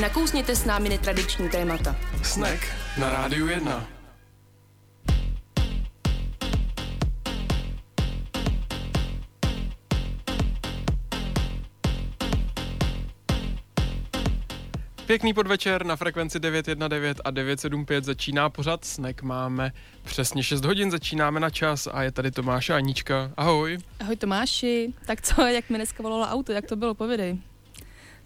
Nakousněte s námi netradiční témata. Snack na Rádiu 1. Pěkný podvečer na frekvenci 919 a 975 začíná pořad Snack. Máme přesně 6 hodin, začínáme na čas a je tady Tomáš a Anička. Ahoj. Ahoj Tomáši, tak co, jak mi dneska volalo auto, jak to bylo, povědej.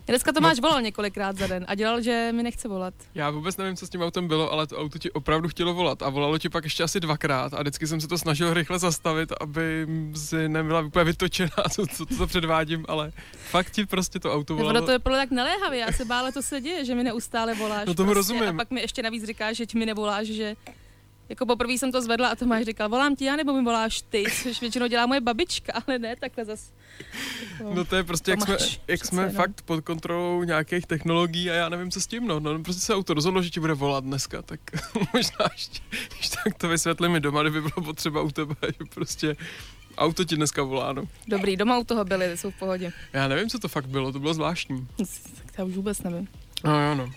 Dneska Tomáš no. volal několikrát za den a dělal, že mi nechce volat. Já vůbec nevím, co s tím autem bylo, ale to auto ti opravdu chtělo volat a volalo ti pak ještě asi dvakrát a vždycky jsem se to snažil rychle zastavit, aby si nebyla úplně vytočená, co, co, to předvádím, ale fakt ti prostě to auto volalo. No, to je pro tak naléhavě, já se bála, to se děje, že mi neustále voláš. No tomu prostě, rozumím. A pak mi ještě navíc říkáš, že mi nevoláš, že jako poprvé jsem to zvedla a Tomáš říkal, volám ti já nebo mi voláš ty, což většinou dělá moje babička, ale ne takhle zas. Jako, no to je prostě, jak jsme, jak jsme no. fakt pod kontrolou nějakých technologií a já nevím, co s tím, no. no prostě se auto rozhodlo, že ti bude volat dneska, tak možná ještě, ještě tak to vysvětlím mi doma, kdyby bylo potřeba u tebe, že prostě auto ti dneska volá, no. Dobrý, doma u toho byli, jsou v pohodě. Já nevím, co to fakt bylo, to bylo zvláštní. Tak já už vůbec nevím. No jo, no.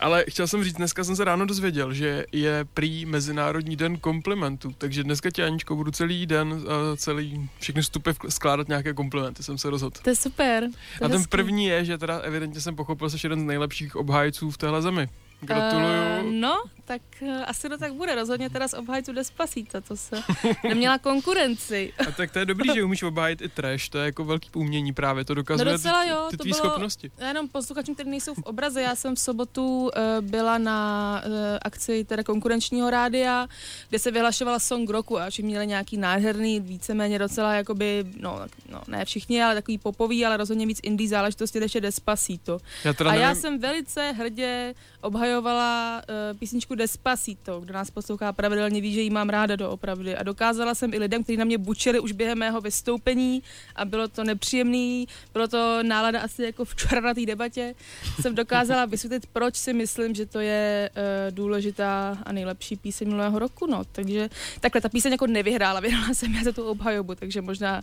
Ale chtěl jsem říct, dneska jsem se ráno dozvěděl, že je prý Mezinárodní den komplimentů, takže dneska tě, Aničko, budu celý den, uh, celý, všechny vstupy skládat nějaké komplimenty, jsem se rozhodl. To je super. To A ten hezký. první je, že teda evidentně jsem pochopil, že jsi jeden z nejlepších obhájců v téhle zemi. Gratuluju. Uh, no, tak uh, asi to tak bude. Rozhodně teda z obhajců Despacita, to se neměla konkurenci. A tak to je dobrý, že umíš obhájit i trash, to je jako velký umění právě, to dokazuje no docela, jo, ty, ty tvý to bylo, schopnosti. Jenom posluchačům, kteří nejsou v obraze, já jsem v sobotu uh, byla na uh, akci teda konkurenčního rádia, kde se vyhlašovala song roku a všichni měli nějaký nádherný, víceméně docela jakoby, no, no ne všichni, ale takový popový, ale rozhodně víc indie záležitosti, než je Despacito. Já a nevím. já jsem velice hrdě obhajovala obhajovala uh, písničku Despacito, kdo nás poslouchá pravidelně ví, že ji mám ráda doopravdy. A dokázala jsem i lidem, kteří na mě bučili už během mého vystoupení a bylo to nepříjemný, bylo to nálada asi jako včera na té debatě, jsem dokázala vysvětlit, proč si myslím, že to je uh, důležitá a nejlepší píseň minulého roku. No. Takže takhle, ta píseň jako nevyhrála, vyhrála jsem já za tu obhajobu, takže možná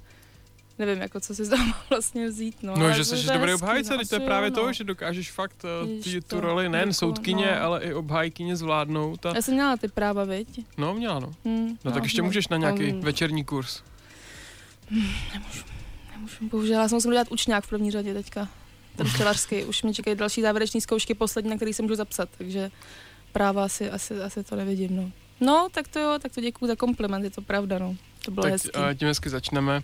nevím, jako co si z toho vlastně vzít. No, no že jsi dobrý obhájce, no, to je právě no. to, že dokážeš fakt uh, ty, tu roli nejen jako, soudkyně, no. ale i obhájkyně zvládnout. A... Já jsem měla ty práva, viď? No, měla, no. Hmm, no, no tak ještě no, můžeš na nějaký um, večerní kurz. Hmm, nemůžu, nemůžu, bohužel, já jsem musela dělat učňák v první řadě teďka. Ten včelařský, už mě čekají další závěreční zkoušky, poslední, na který se můžu zapsat, takže práva asi, asi, asi to nevidím, no. No, tak to jo, tak to děkuji za kompliment, je to pravda, no. To bylo tak hezký. tím hezky začneme.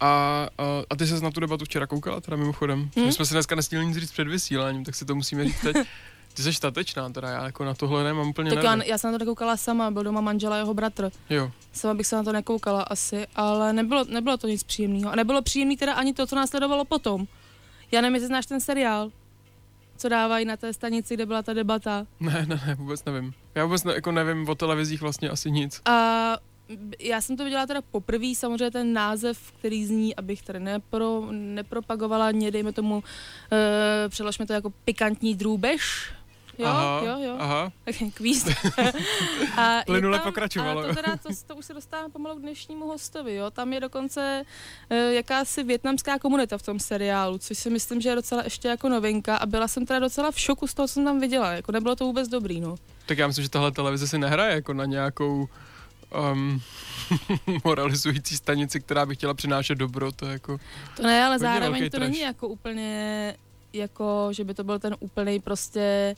A, a, a ty se na tu debatu včera koukala, teda mimochodem. Hmm? My jsme se dneska nestihli nic říct před vysíláním, tak si to musíme říct teď. Ty jsi statečná, teda já jako na tohle nemám úplně Tak já, já, jsem na to nekoukala sama, byl doma manžela jeho bratr. Jo. Sama bych se na to nekoukala asi, ale nebylo, nebylo to nic příjemného. A nebylo příjemné teda ani to, co následovalo potom. Já nevím, jestli znáš ten seriál, co dávají na té stanici, kde byla ta debata. Ne, ne, ne, vůbec nevím. Já vůbec ne, jako nevím o televizích vlastně asi nic. A já jsem to viděla teda poprvé, samozřejmě ten název, který zní, abych tady nepro, nepropagovala, mě dejme tomu, uh, přeložme to jako pikantní drůbež, Jo, aha, jo, jo. Aha. Kvíz. a Plynule pokračovalo. A to, teda, to, to už se dostávám pomalu k dnešnímu hostovi, jo. Tam je dokonce uh, jakási větnamská komunita v tom seriálu, což si myslím, že je docela ještě jako novinka a byla jsem teda docela v šoku z toho, co jsem tam viděla. Jako nebylo to vůbec dobrý, no. Tak já myslím, že tahle televize si nehraje jako na nějakou um, moralizující stanici, která by chtěla přinášet dobro, to je jako... To ne, ale zároveň to trash. není jako úplně, jako, že by to byl ten úplný prostě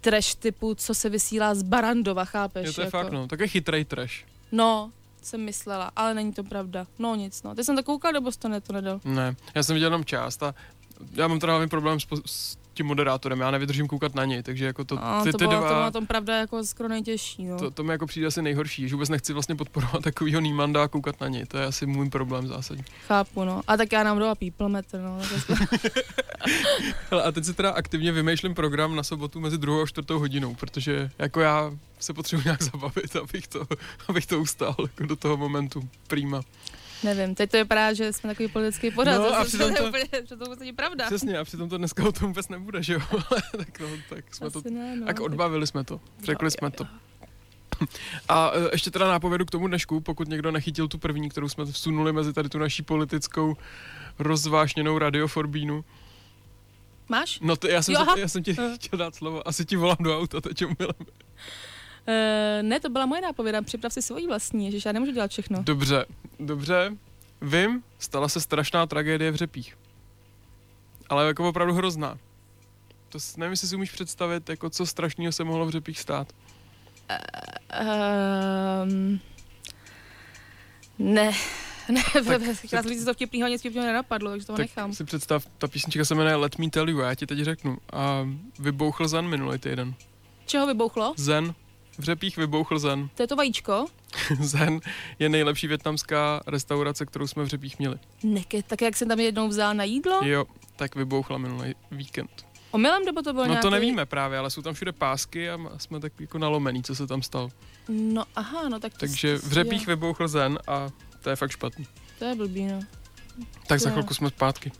trash typu, co se vysílá z Barandova, chápeš? Je to je jako. fakt, no, také chytrý trash. No, jsem myslela, ale není to pravda. No nic, no. Ty jsem to koukal, nebo to, ne, to nedal? Ne, já jsem viděl jenom část a já mám teda hlavně problém s, s tím moderátorem, já nevydržím koukat na něj, takže jako to, no, ty, to ty bylo, dva, to na tom pravda jako skoro nejtěžší, no. To, to mi jako přijde asi nejhorší, že vůbec nechci vlastně podporovat takovýho Nýmanda a koukat na něj, to je asi můj problém zásadní. Chápu, no. A tak já nám dala people metr, no. Hele, a teď si teda aktivně vymýšlím program na sobotu mezi druhou a čtvrtou hodinou, protože jako já se potřebuji nějak zabavit, abych to, abych to ustál jako do toho momentu. Prima. Nevím, teď to vypadá, že jsme takový politický pořad, no, a přitom to, úplně, to není pravda. Přesně, a přitom to dneska o tom vůbec nebude, že jo? tak, no, tak jsme Asi to, ne, no, tak odbavili jsme to, řekli no, jsme to. A e, ještě teda nápovědu k tomu dnešku, pokud někdo nechytil tu první, kterou jsme vsunuli mezi tady tu naší politickou rozvášněnou radioforbínu. Máš? No to já jsem, jo, se, já jsem ti chtěl dát slovo. Asi ti volám do auta teď umylem. Uh, ne, to byla moje nápověda. Připrav si svoji vlastní, že já nemůžu dělat všechno. Dobře, dobře. Vím, stala se strašná tragédie v Řepích. Ale jako opravdu hrozná. To nevím, jestli si umíš představit, jako co strašného se mohlo v Řepích stát. Uh, um, ne, ne, chtěla jsem říct to vtipného, nic vtipného nenapadlo, takže to tak nechám. si představ, ta písnička se jmenuje Let Me Tell You, já ti teď řeknu. A vybouchl Zen minulý týden. Čeho vybouchlo? Zen. V Řepích vybouchl Zen. To je to vajíčko? Zen je nejlepší větnamská restaurace, kterou jsme v Řepích měli. Neke, tak jak jsem tam jednou vzal na jídlo? Jo, tak vybouchla minulý víkend. Omylem, nebo to bylo No nějaký... to nevíme právě, ale jsou tam všude pásky a jsme tak jako nalomený, co se tam stalo. No aha, no tak to Takže v Řepích je. vybouchl Zen a to je fakt špatný. To je blbý, no. Tak to za chvilku jsme zpátky.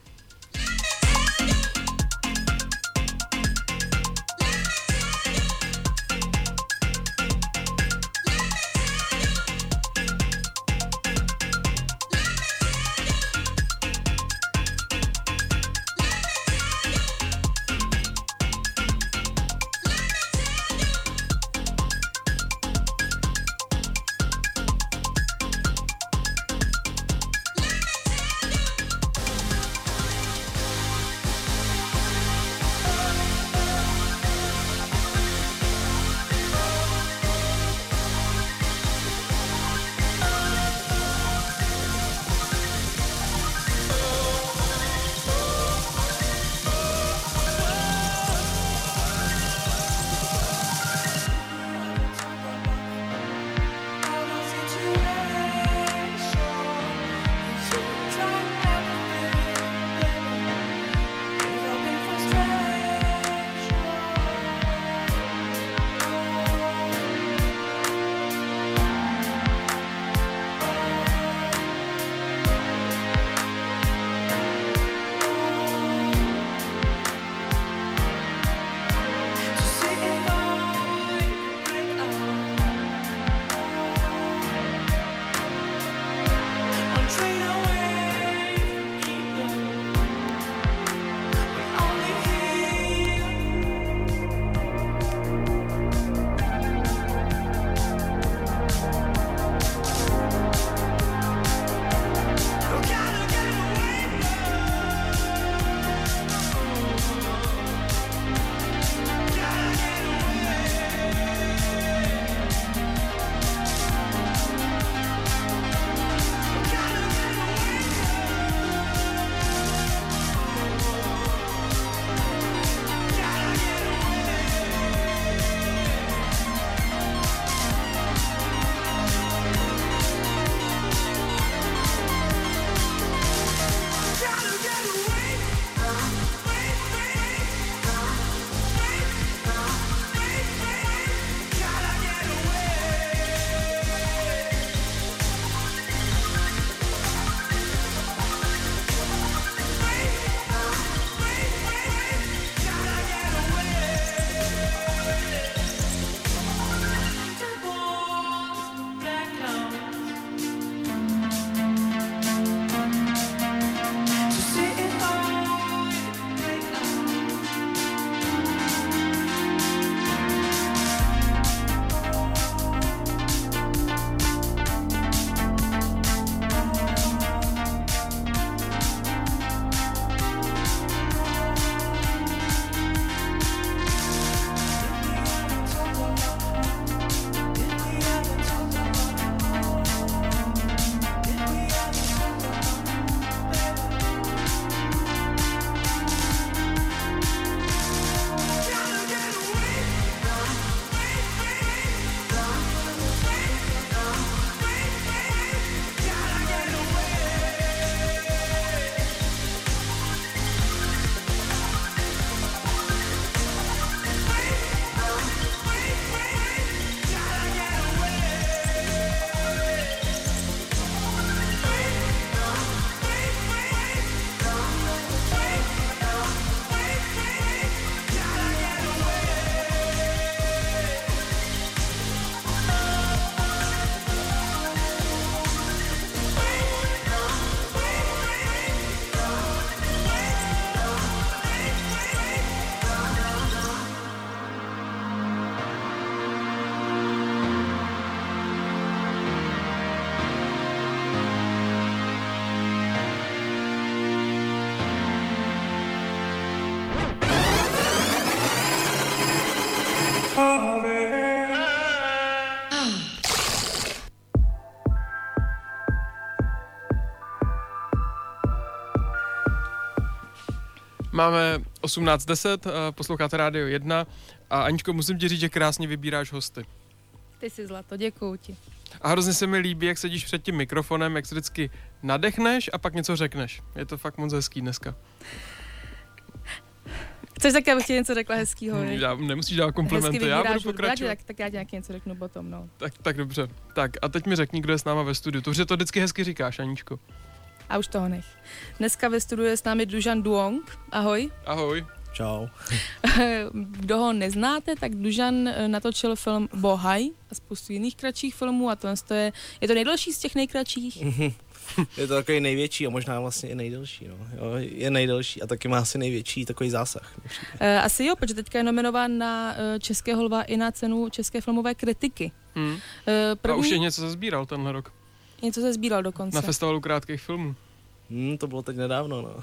Máme 18.10, eh, posloucháte Rádio 1 a Aničko, musím ti říct, že krásně vybíráš hosty. Ty jsi zlato, děkuju ti. A hrozně se mi líbí, jak sedíš před tím mikrofonem, jak se vždycky nadechneš a pak něco řekneš. Je to fakt moc hezký dneska. Chceš tak, abych ti něco řekla hezkýho? Hmm, já, nemusíš dávat komplimenty, já budu pokračovat. Tak, tak já ti nějaký něco řeknu potom, no. Tak, tak dobře. Tak a teď mi řekni, kdo je s náma ve studiu. To, že to vždycky hezky říkáš, Aničko. A už toho nech. Dneska ve studiu je s námi Dužan Duong. Ahoj. Ahoj. Čau. Kdo ho neznáte, tak Dužan eh, natočil film Bohaj a spoustu jiných kratších filmů a to je, je to nejdelší z těch nejkratších? je to takový největší a možná vlastně i nejdelší. No. Jo, je nejdelší a taky má asi největší takový zásah. Uh, asi jo, protože teďka je nominován na uh, Českého lva i na cenu České filmové kritiky. Hmm. Uh, první... A už je něco zazbíral tenhle rok. Něco se sbíral dokonce. Na festivalu krátkých filmů. Hmm, to bylo teď nedávno, no.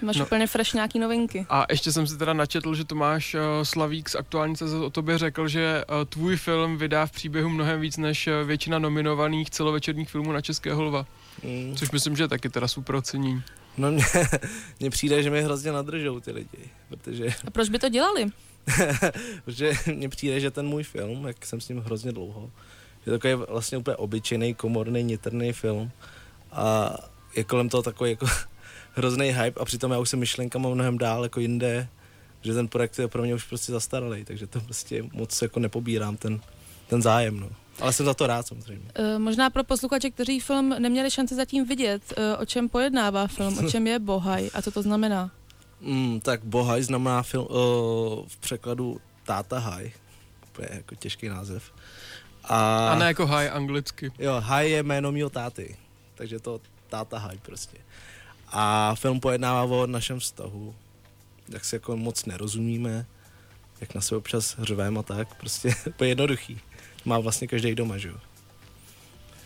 Ty máš no. úplně fresh nějaký novinky. A ještě jsem si teda načetl, že Tomáš uh, Slavík z Aktuální CZ o tobě řekl, že uh, tvůj film vydá v příběhu mnohem víc než uh, většina nominovaných celovečerních filmů na Českého lva. Hmm. Což myslím, že je taky teda super ocením. No mně, mně přijde, že mi hrozně nadržou ty lidi, protože... A proč by to dělali? protože mně přijde, že ten můj film, jak jsem s ním hrozně dlouho, je takový vlastně úplně obyčejný, komorný, nitrný film a je kolem toho takový jako hrozný hype a přitom já už jsem myšlenkama mnohem dál jako jinde, že ten projekt je pro mě už prostě zastaralý, takže to prostě moc jako nepobírám ten, ten zájem, no. Ale jsem za to rád samozřejmě. Uh, možná pro posluchače, kteří film neměli šanci zatím vidět, uh, o čem pojednává film, o čem je Bohaj a co to znamená? Mm, tak Bohaj znamená film, uh, v překladu Táta Haj, to je jako těžký název. A, a ne jako Haj anglicky. Jo, Haj je jméno mýho táty, takže to táta Haj prostě. A film pojednává o našem vztahu, jak se jako moc nerozumíme, jak na sebe občas hřveme a tak, prostě to je jednoduchý. Má vlastně každý doma, že jo?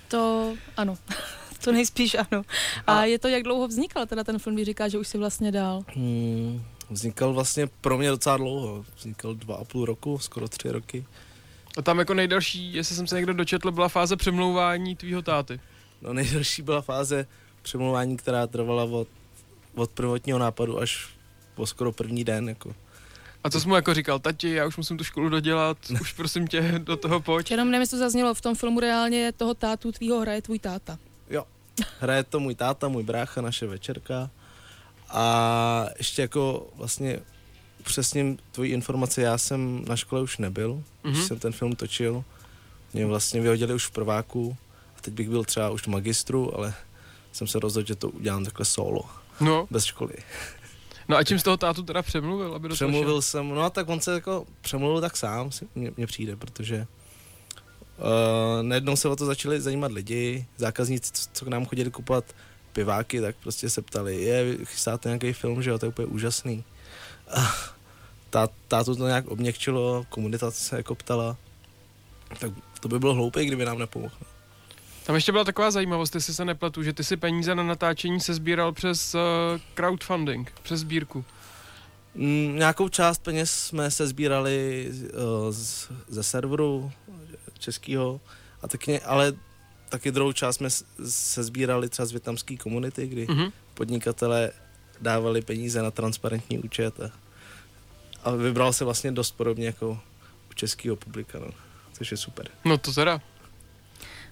To ano, to nejspíš ano. A, a je to, jak dlouho vznikal teda ten film, když říká, že už si vlastně dál? Hmm, vznikal vlastně pro mě docela dlouho. Vznikal dva a půl roku, skoro tři roky. A tam jako nejdelší, jestli jsem se někdo dočetl, byla fáze přemlouvání tvýho táty. No nejdelší byla fáze přemlouvání, která trvala od, od prvotního nápadu až po skoro první den. Jako. A co jsi mu jako říkal, tati, já už musím tu školu dodělat, už prosím tě, do toho pojď. Jenom nevím, to zaznělo, v tom filmu reálně toho tátu tvýho hraje tvůj táta. Jo, hraje to můj táta, můj brácha, naše večerka. A ještě jako vlastně přesně tvojí informace, já jsem na škole už nebyl, mm-hmm. když jsem ten film točil. Mě vlastně vyhodili už v prváku a teď bych byl třeba už v magistru, ale jsem se rozhodl, že to udělám takhle solo. No. Bez školy. No a čím z toho tátu teda přemluvil? Aby přemluvil jsem, no a tak on se jako přemluvil tak sám, mně přijde, protože uh, najednou se o to začali zajímat lidi, zákazníci, co k nám chodili kupovat piváky, tak prostě se ptali, je, chystáte nějaký film, že jo, to je úplně úžasný. Tá, tátu to nějak obměkčilo, komunita se jako ptala, tak to by bylo hloupé, kdyby nám nepomohlo. Tam ještě byla taková zajímavost, jestli se nepletu, že ty si peníze na natáčení se sbíral přes uh, crowdfunding, přes sbírku. Mm, nějakou část peněz jsme se sbírali uh, z, ze serveru českého, a taky, ale taky druhou část jsme se sbírali třeba z větnamské komunity, kdy mm-hmm. podnikatelé dávali peníze na transparentní účet a, a vybral se vlastně dost podobně jako u českého publika, no, což je super. No to teda.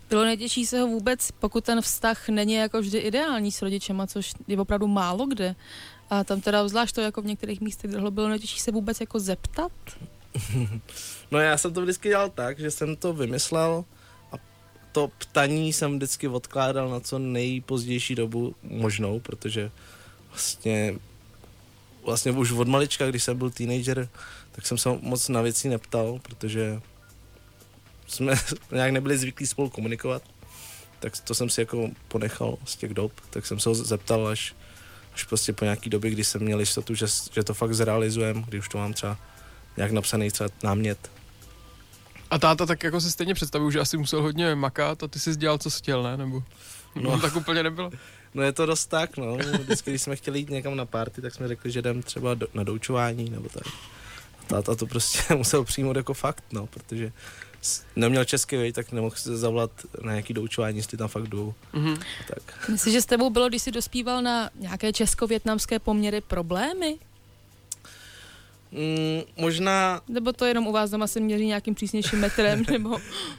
Bylo nejtěžší se ho vůbec, pokud ten vztah není jako vždy ideální s rodičema, což je opravdu málo kde. A tam teda zvlášť to jako v některých místech bylo nejtěžší se vůbec jako zeptat? no já jsem to vždycky dělal tak, že jsem to vymyslel a to ptaní jsem vždycky odkládal na co nejpozdější dobu možnou, protože vlastně vlastně už od malička, když jsem byl teenager, tak jsem se moc na věci neptal, protože jsme nějak nebyli zvyklí spolu komunikovat, tak to jsem si jako ponechal z těch dob, tak jsem se ho zeptal až, až prostě po nějaký době, kdy jsem měl jistotu, že, že to fakt zrealizujem, když už to mám třeba nějak napsaný třeba námět. A táta tak jako si stejně představuju, že asi musel hodně makat a ty jsi dělal, co jsi chtěl, ne? Nebo no, tak úplně nebylo? No je to dost tak, no. Vždycky, když jsme chtěli jít někam na party, tak jsme řekli, že jdem třeba do, na doučování nebo tak. táta to prostě musel přijmout jako fakt, no, protože neměl český vej, tak nemohl se zavolat na nějaký doučování, jestli tam fakt jdou. Mm-hmm. Tak. Myslíš, že s tebou bylo, když jsi dospíval na nějaké česko-větnamské poměry problémy? Mm, možná... Nebo to jenom u vás doma se měří nějakým přísnějším metrem, nebo...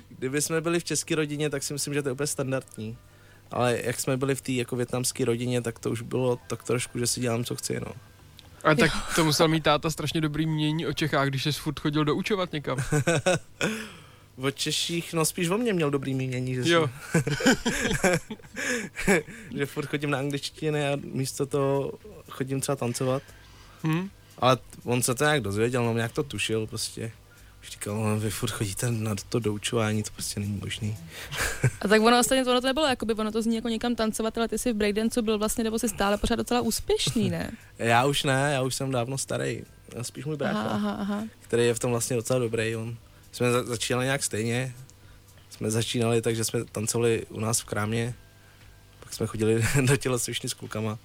Kdyby jsme byli v české rodině, tak si myslím, že to je úplně standardní. Ale jak jsme byli v té jako větnamské rodině, tak to už bylo tak trošku, že si dělám, co chci, no. A tak to musel mít táta strašně dobrý mění o Čechách, když jsi furt chodil doučovat někam. o Češích, no spíš o mě měl dobrý mínění, že, jo. že furt chodím na angličtiny a místo toho chodím třeba tancovat. Hmm. Ale on se to nějak dozvěděl, no nějak to tušil prostě. Říkal, no, vy furt chodíte na to doučování, to prostě není možný. A tak ono ostatně ono to nebylo, jakoby ono to zní jako někam tancovat, ale ty jsi v breakdanceu byl vlastně, nebo jsi stále pořád docela úspěšný, ne? já už ne, já už jsem dávno starý. Spíš můj brácha, aha, aha. který je v tom vlastně docela dobrý. On, jsme za, začínali nějak stejně. Jsme začínali tak, že jsme tancovali u nás v krámě, pak jsme chodili do tělocvičny s klukama.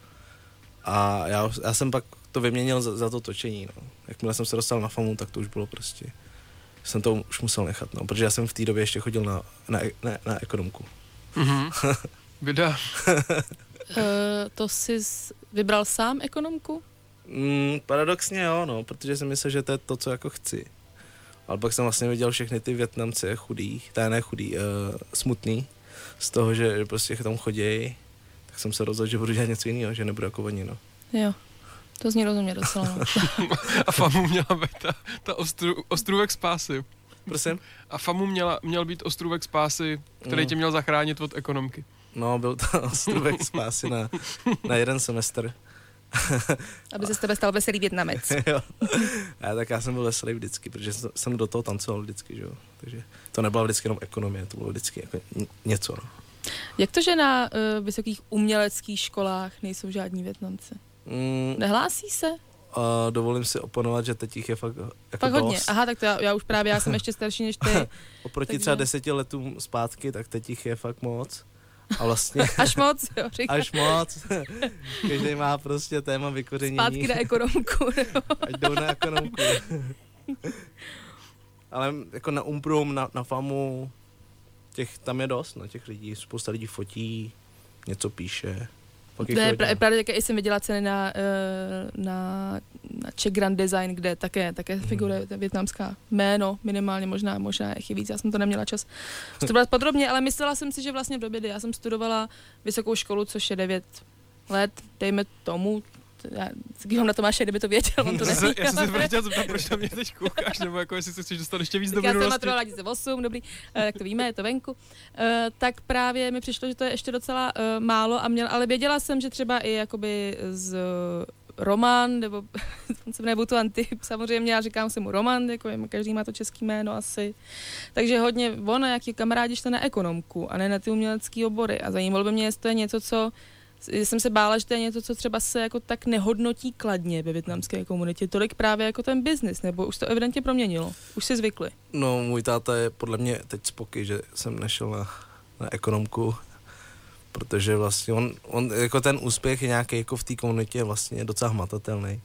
A já, já jsem pak to vyměnil za, za to točení. No. Jakmile jsem se dostal na famu, tak to už bylo prostě jsem to už musel nechat, no, protože já jsem v té době ještě chodil na, na, na, na ekonomku. Mm-hmm. Vida. uh, to jsi vybral sám ekonomku? Mm, paradoxně jo, no, protože jsem myslel, že to je to, co jako chci. Ale pak jsem vlastně viděl všechny ty Větnamce chudý, ta ne chudý, uh, smutný, z toho, že, že prostě tam chodí, tak jsem se rozhodl, že budu dělat něco jiného, že nebudu jako oni, no. Jo. To zní rozumně docela. No. a FAMu měla být ta, ta ostru, ostrůvek spásy. Prosím? A FAMu měla, měl být ostrůvek spásy, který mm. tě měl zachránit od ekonomky. No, byl to ostrůvek spásy na, na jeden semestr. Aby se z tebe stal veselý větnamec. jo. A tak já jsem byl veselý vždycky, protože jsem do toho tancoval vždycky, že jo. Takže to nebyla vždycky jenom ekonomie, to bylo vždycky jako něco. No. Jak to, že na uh, vysokých uměleckých školách nejsou žádní Větnamci? Mm, Nehlásí se? A dovolím si oponovat, že teď jich je fakt jako Fakt hodně. Dost. Aha, tak to já, já už právě, já jsem ještě starší než ty. Oproti takže... třeba deseti letům zpátky, tak teď jich je fakt moc. A vlastně... Až moc, jo, říkám. Až moc. Každý má prostě téma vykořenění. Zpátky na ekonomku. Ať jdou na ekonomku. Ale jako na Umprum, na, na FAMu, těch tam je dost, no, těch lidí, spousta lidí fotí, něco píše. Ne, pra, právě také jsem viděla ceny na, eh, na, na Czech Grand Design, kde také, také hmm. figuruje větnamská jméno, minimálně možná, možná je víc, já jsem to neměla čas studovat podrobně, ale myslela jsem si, že vlastně v době, kdy já jsem studovala vysokou školu, což je 9 let, dejme tomu, já kývám na Tomáše, kdyby to věděl, on to neví. Já jsem se chtěl zeptat, proč na mě teď koukáš, nebo jako jestli se chceš dostat ještě víc do Já jsem maturovala 2008, dobrý, tak to víme, je to venku. Uh, tak právě mi přišlo, že to je ještě docela uh, málo, a měl, ale věděla jsem, že třeba i jakoby z Roman, nebo on se jmenuje Butuanty, samozřejmě já říkám se mu Roman, jako každý má to český jméno asi. Takže hodně on a jaký kamarádi šli na ekonomku a ne na ty umělecké obory. A zajímalo by mě, jestli to je něco, co jsem se bála, že to je něco, co třeba se jako tak nehodnotí kladně ve větnamské komunitě, tolik právě jako ten biznis, nebo už to evidentně proměnilo, už si zvykli. No, můj táta je podle mě teď spoky, že jsem nešel na, na ekonomku, protože vlastně on, on, jako ten úspěch je nějaký jako v té komunitě vlastně docela hmatatelný.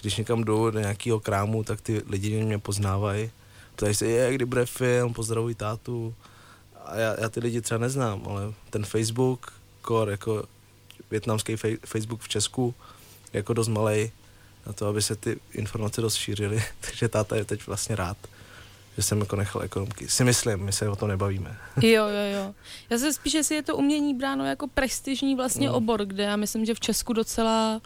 Když někam jdu do nějakého krámu, tak ty lidi mě poznávají, ptají se, je, kdy bude film, pozdravuj tátu. A já, já ty lidi třeba neznám, ale ten Facebook, kor, jako větnamský fej, Facebook v Česku jako dost malej na to, aby se ty informace dost šířily, takže táta je teď vlastně rád že jsem jako nechal ekonomky. Si myslím, my se o to nebavíme. Jo, jo, jo. Já se spíš, jestli je to umění bráno jako prestižní vlastně mm. obor, kde já myslím, že v Česku docela,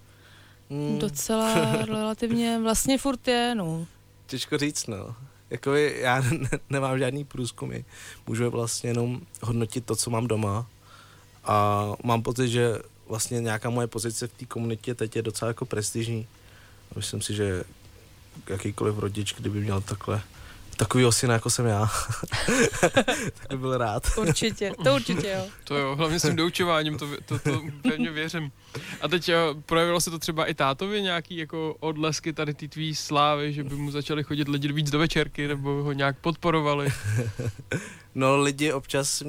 mm. docela relativně vlastně furt je, no. Těžko říct, no. Jako já ne, nemám žádný průzkumy. Můžu vlastně jenom hodnotit to, co mám doma. A mám pocit, že vlastně nějaká moje pozice v té komunitě teď je docela jako prestižní. Myslím si, že jakýkoliv rodič, kdyby měl takhle takový syna, jako jsem já, tak by byl rád. Určitě, to určitě jo. To jo, hlavně s tím doučováním, to, to, to pevně věřím. A teď jo, projevilo se to třeba i tátovi nějaký jako odlesky tady ty tvý slávy, že by mu začali chodit lidi víc do večerky, nebo ho nějak podporovali? No lidi občas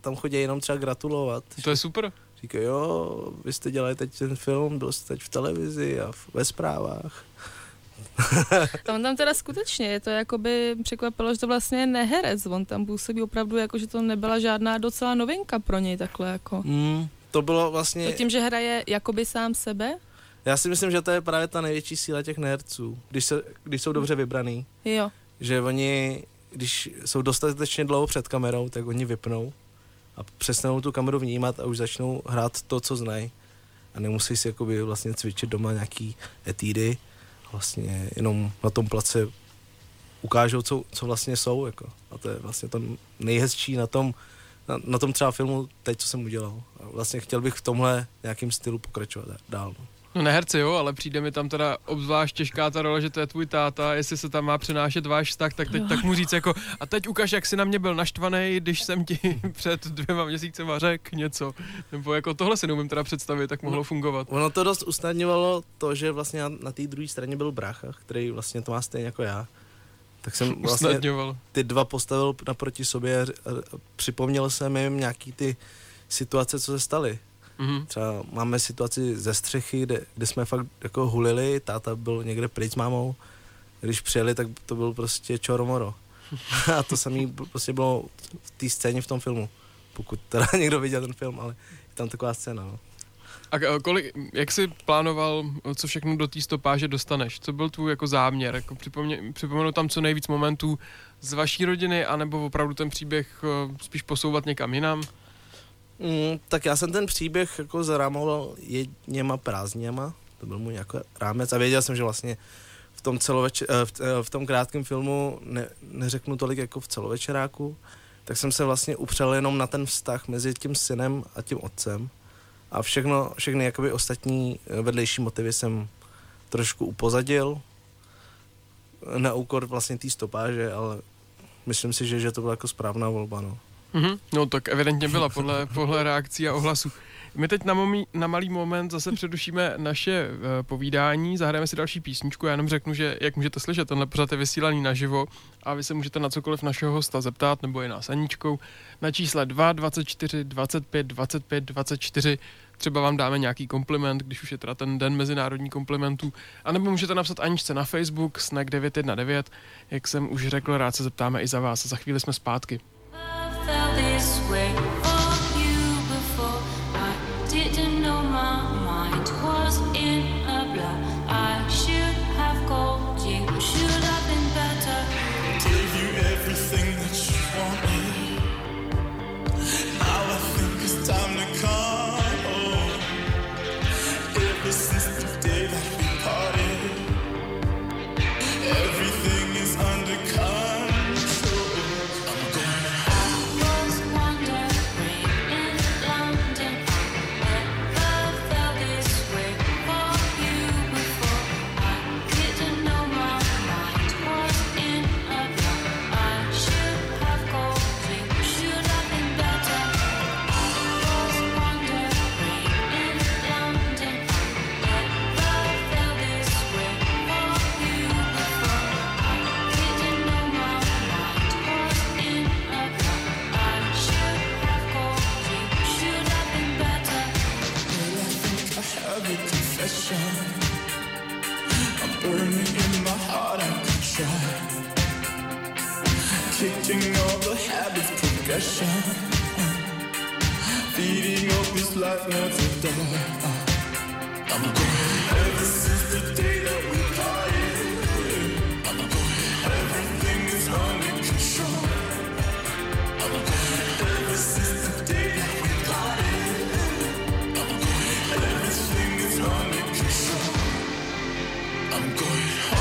tam chodí jenom třeba gratulovat. To je super. Říkají, jo, vy jste dělali teď ten film, byl jste teď v televizi a ve zprávách. on tam teda skutečně, je to jakoby překvapilo, že to vlastně je neherec, on tam působí opravdu jako, že to nebyla žádná docela novinka pro něj takhle jako. Mm, to bylo vlastně... To tím, že hraje jakoby sám sebe? Já si myslím, že to je právě ta největší síla těch nerdců, když, se, když jsou dobře vybraný. Jo. Že oni, když jsou dostatečně dlouho před kamerou, tak oni vypnou a přestanou tu kameru vnímat a už začnou hrát to, co znají. A nemusí si jakoby vlastně cvičit doma nějaký etídy. Vlastně jenom na tom place ukážou, co, co vlastně jsou. Jako. A to je vlastně to nejhezčí na tom, na, na tom třeba filmu teď, co jsem udělal. A vlastně chtěl bych v tomhle nějakým stylu pokračovat dál. No. No neherci jo, ale přijde mi tam teda obzvlášť těžká ta role, že to je tvůj táta, jestli se tam má přenášet váš vztah, tak teď tak mu říct jako a teď ukaž, jak jsi na mě byl naštvaný, když jsem ti před dvěma měsícema řekl něco. Nebo jako tohle si neumím teda představit, tak mohlo no, fungovat. Ono to dost usnadňovalo to, že vlastně na, na té druhé straně byl brácha, který vlastně to má stejně jako já. Tak jsem vlastně ty dva postavil naproti sobě a připomněl jsem jim nějaký ty situace, co se staly. Mm-hmm. Třeba máme situaci ze střechy, kde, kde jsme fakt jako hulili, táta byl někde pryč s mámou, když přijeli, tak to byl prostě čoromoro. a to samé prostě bylo v té scéně v tom filmu, pokud teda někdo viděl ten film, ale je tam taková scéna. No. A kolik, jak jsi plánoval, co všechno do té stopáže dostaneš? Co byl tvůj jako záměr? Jako připomně, připomenu tam co nejvíc momentů z vaší rodiny, anebo opravdu ten příběh eh, spíš posouvat někam jinam? Mm, tak já jsem ten příběh jako zarámoval jedněma prázdněma, to byl můj jako rámec a věděl jsem, že vlastně v tom, celoveč- eh, v, eh, v tom krátkém filmu ne, neřeknu tolik jako v celovečeráku, tak jsem se vlastně upřel jenom na ten vztah mezi tím synem a tím otcem a všechno, všechny jakoby ostatní eh, vedlejší motivy jsem trošku upozadil na úkor vlastně té stopáže, ale myslím si, že, že to byla jako správná volba, no. Mm-hmm. No tak evidentně byla podle, podle reakcí a ohlasů. My teď na, momí, na malý moment zase předušíme naše uh, povídání, zahrajeme si další písničku. Já jenom řeknu, že jak můžete slyšet, tenhle pořad je vysílaný naživo a vy se můžete na cokoliv našeho hosta zeptat nebo i nás Aničkou na čísle 2 24 25 25 24 třeba vám dáme nějaký kompliment, když už je teda ten den mezinárodní komplimentů, anebo můžete napsat Aničce na Facebook, snack 919, jak jsem už řekl, rád se zeptáme i za vás za chvíli jsme zpátky. Way. obsession. Kicking all the habits, progression. Feeding up this life, not a door. I'm going. Ever since the day that we parted, I'm. Everything is under control. I'm. Ever since the day that we I'm. Everything is under control. I'm going home.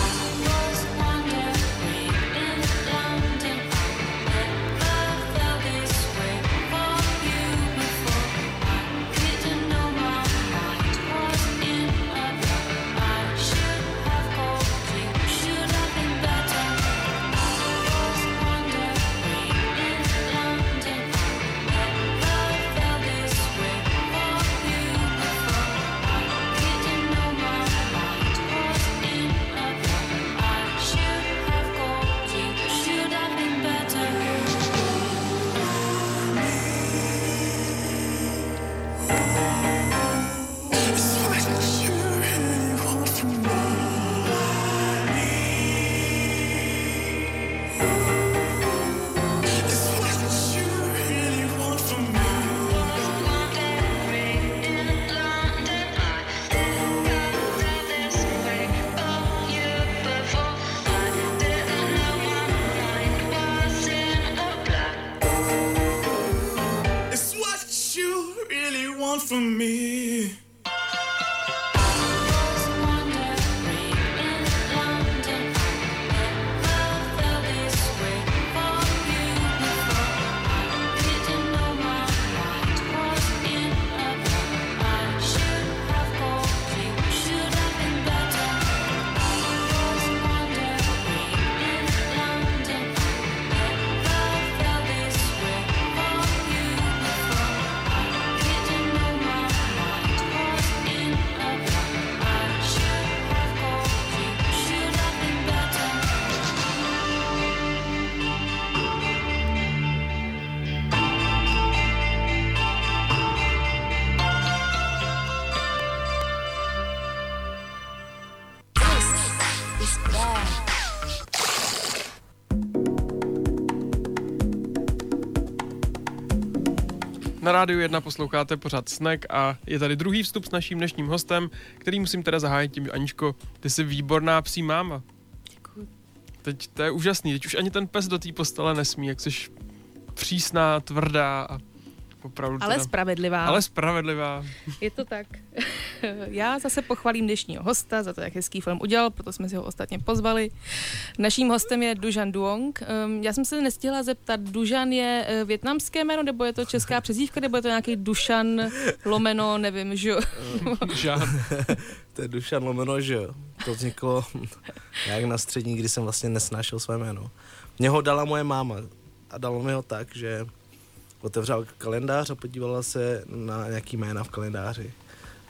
Rádiu 1 posloucháte pořád Snack a je tady druhý vstup s naším dnešním hostem, který musím teda zahájit tím, Aničko, ty jsi výborná psí máma. Děkuji. Teď to je úžasný, teď už ani ten pes do té postele nesmí, jak jsi přísná, tvrdá a opravdu Ale teda, spravedlivá. ale spravedlivá. Je to tak. Já zase pochválím dnešního hosta za to, jak hezký film udělal, proto jsme si ho ostatně pozvali. Naším hostem je Dužan Duong. Um, já jsem se nestihla zeptat, Dužan je uh, větnamské jméno, nebo je to česká přezdívka, nebo je to nějaký Dušan lomeno, nevím, že Žán. to je Dušan Lomeno, že jo. To vzniklo nějak na střední, kdy jsem vlastně nesnášel své jméno. Mě ho dala moje máma a dalo mi ho tak, že otevřela kalendář a podívala se na nějaký jména v kalendáři.